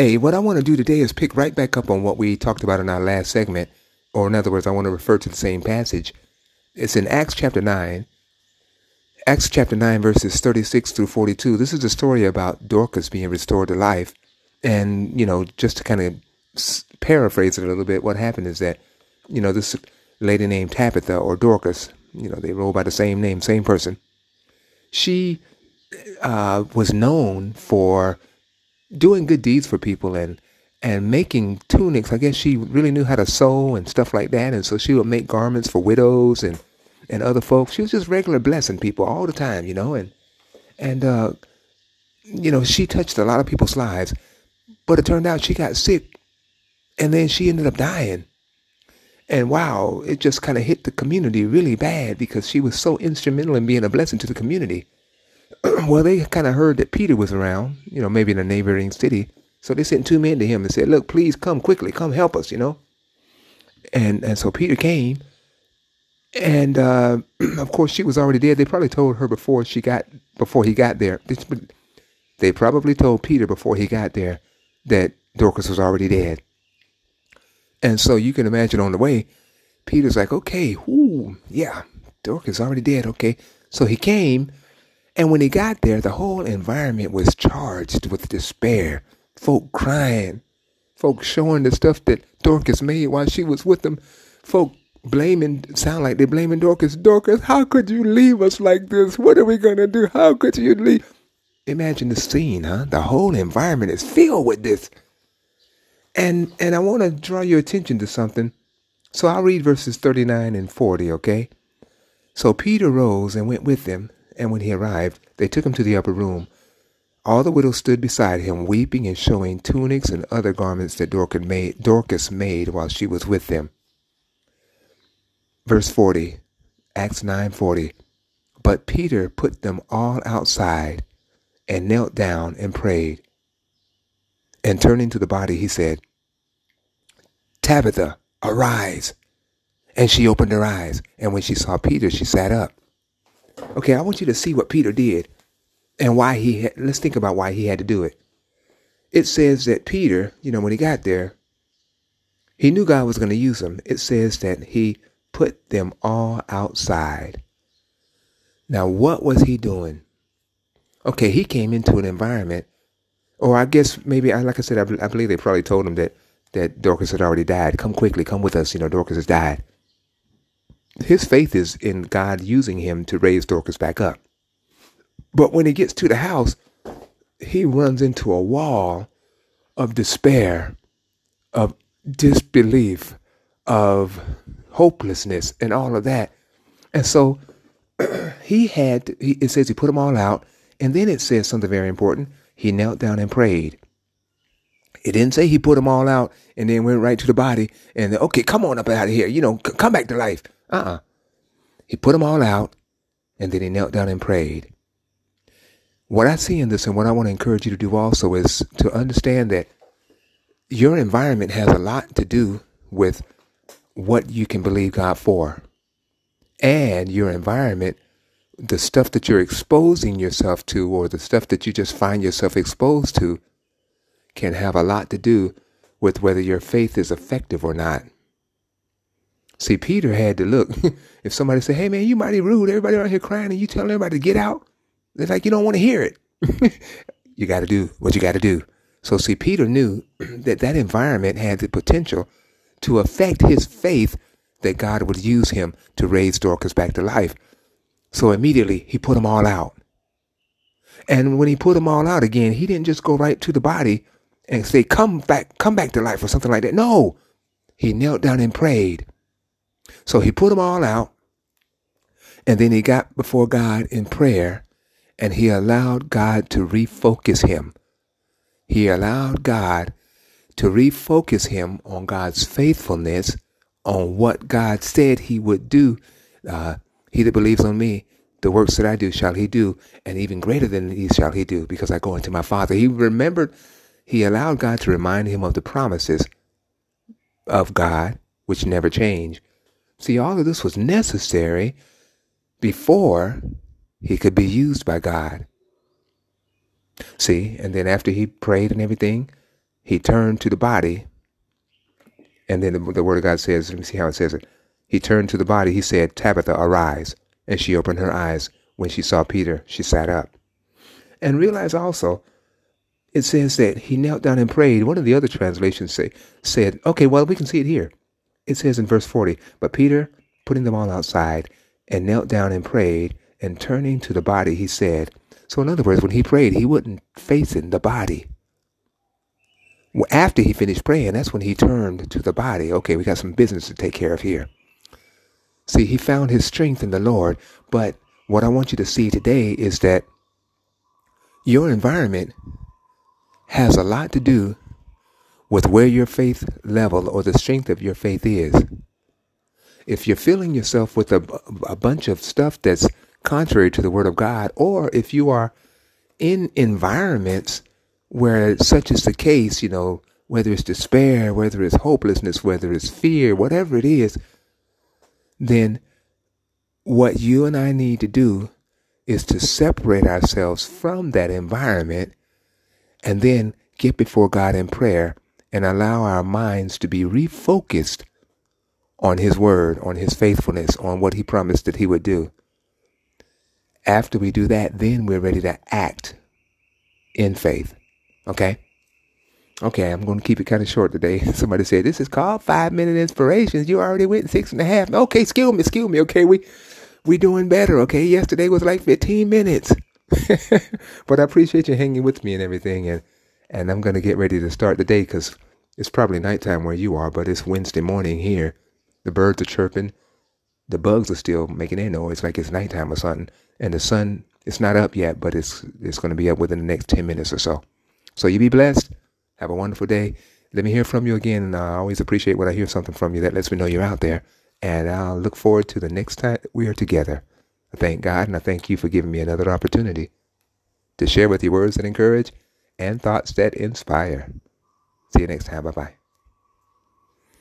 Hey, what I want to do today is pick right back up on what we talked about in our last segment, or in other words, I want to refer to the same passage. It's in Acts chapter 9. Acts chapter 9, verses 36 through 42. This is a story about Dorcas being restored to life. And, you know, just to kind of paraphrase it a little bit, what happened is that, you know, this lady named Tabitha or Dorcas, you know, they roll by the same name, same person. She uh, was known for doing good deeds for people and and making tunics. I guess she really knew how to sew and stuff like that, and so she would make garments for widows and and other folks. She was just regular blessing people all the time, you know, and and uh, you know she touched a lot of people's lives, but it turned out she got sick, and then she ended up dying. And wow, it just kind of hit the community really bad because she was so instrumental in being a blessing to the community. well, they kind of heard that Peter was around, you know, maybe in a neighboring city. So they sent two men to him and said, "Look, please come quickly, come help us," you know. And and so Peter came, and uh, of course she was already dead. They probably told her before she got before he got there. They probably told Peter before he got there that Dorcas was already dead. And so you can imagine on the way, Peter's like, "Okay, whoo, yeah, Dorcas already dead. Okay." So he came and when he got there, the whole environment was charged with despair. Folk crying, folk showing the stuff that Dorcas made while she was with them. Folk blaming, sound like they're blaming Dorcas. Dorcas, how could you leave us like this? What are we going to do? How could you leave? Imagine the scene, huh? The whole environment is filled with this. And and I want to draw your attention to something. So I'll read verses 39 and 40, okay? So Peter rose and went with them and when he arrived, they took him to the upper room. All the widows stood beside him, weeping and showing tunics and other garments that Dorcas made, while she was with them. Verse 40, Acts 9:40. But Peter put them all outside and knelt down and prayed. And turning to the body, he said, Tabitha, arise. And she opened her eyes, and when she saw Peter, she sat up. Okay, I want you to see what Peter did and why he had, let's think about why he had to do it. It says that Peter, you know, when he got there, he knew God was going to use him. It says that he put them all outside. Now, what was he doing? Okay, he came into an environment, or I guess maybe, like I said, I, I believe they probably told him that that Dorcas had already died. Come quickly, come with us. You know, Dorcas has died his faith is in God using him to raise Dorcas back up. But when he gets to the house, he runs into a wall of despair, of disbelief, of hopelessness, and all of that. And so he had, it says he put them all out. And then it says something very important. He knelt down and prayed. It didn't say he put them all out and then went right to the body and, okay, come on up out of here. You know, come back to life. Uh-uh. He put them all out and then he knelt down and prayed. What I see in this and what I want to encourage you to do also is to understand that your environment has a lot to do with what you can believe God for. And your environment, the stuff that you're exposing yourself to or the stuff that you just find yourself exposed to can have a lot to do with whether your faith is effective or not. See, Peter had to look. if somebody said, "Hey, man, you mighty rude. Everybody around here crying, and you telling everybody to get out," they're like, "You don't want to hear it." you got to do what you got to do. So, see, Peter knew that that environment had the potential to affect his faith that God would use him to raise Dorcas back to life. So immediately he put them all out. And when he put them all out again, he didn't just go right to the body and say, "Come back, come back to life," or something like that. No, he knelt down and prayed. So he put them all out. And then he got before God in prayer and he allowed God to refocus him. He allowed God to refocus him on God's faithfulness, on what God said he would do. Uh, he that believes on me, the works that I do shall he do, and even greater than these shall he do, because I go unto my Father. He remembered, he allowed God to remind him of the promises of God, which never change. See, all of this was necessary before he could be used by God. See, and then after he prayed and everything, he turned to the body, and then the, the word of God says, let me see how it says it. He turned to the body. He said, Tabitha, arise. And she opened her eyes. When she saw Peter, she sat up. And realize also, it says that he knelt down and prayed. One of the other translations say, said, okay, well, we can see it here. It says in verse 40, but Peter, putting them all outside, and knelt down and prayed, and turning to the body, he said, so in other words, when he prayed, he wasn't facing the body. After he finished praying, that's when he turned to the body. Okay, we got some business to take care of here. See, he found his strength in the Lord. But what I want you to see today is that your environment has a lot to do with where your faith level or the strength of your faith is. If you're filling yourself with a, a bunch of stuff that's contrary to the Word of God, or if you are in environments where such is the case, you know, whether it's despair, whether it's hopelessness, whether it's fear, whatever it is, then what you and I need to do is to separate ourselves from that environment and then get before God in prayer and allow our minds to be refocused on His Word, on His faithfulness, on what He promised that He would do. After we do that, then we're ready to act in faith. Okay? Okay, I'm going to keep it kind of short today. Somebody said, This is called five minute inspirations. You already went six and a half. Okay, excuse me, excuse me. Okay, we we doing better. Okay, yesterday was like 15 minutes. but I appreciate you hanging with me and everything. And, and I'm going to get ready to start the day because it's probably nighttime where you are, but it's Wednesday morning here. The birds are chirping. The bugs are still making their noise like it's nighttime or something. And the sun, it's not up yet, but it's, it's going to be up within the next 10 minutes or so. So you be blessed. Have a wonderful day. Let me hear from you again. And I always appreciate when I hear something from you that lets me know you're out there. And I'll look forward to the next time we are together. I thank God and I thank you for giving me another opportunity to share with you words that encourage and thoughts that inspire. See you next time. Bye bye.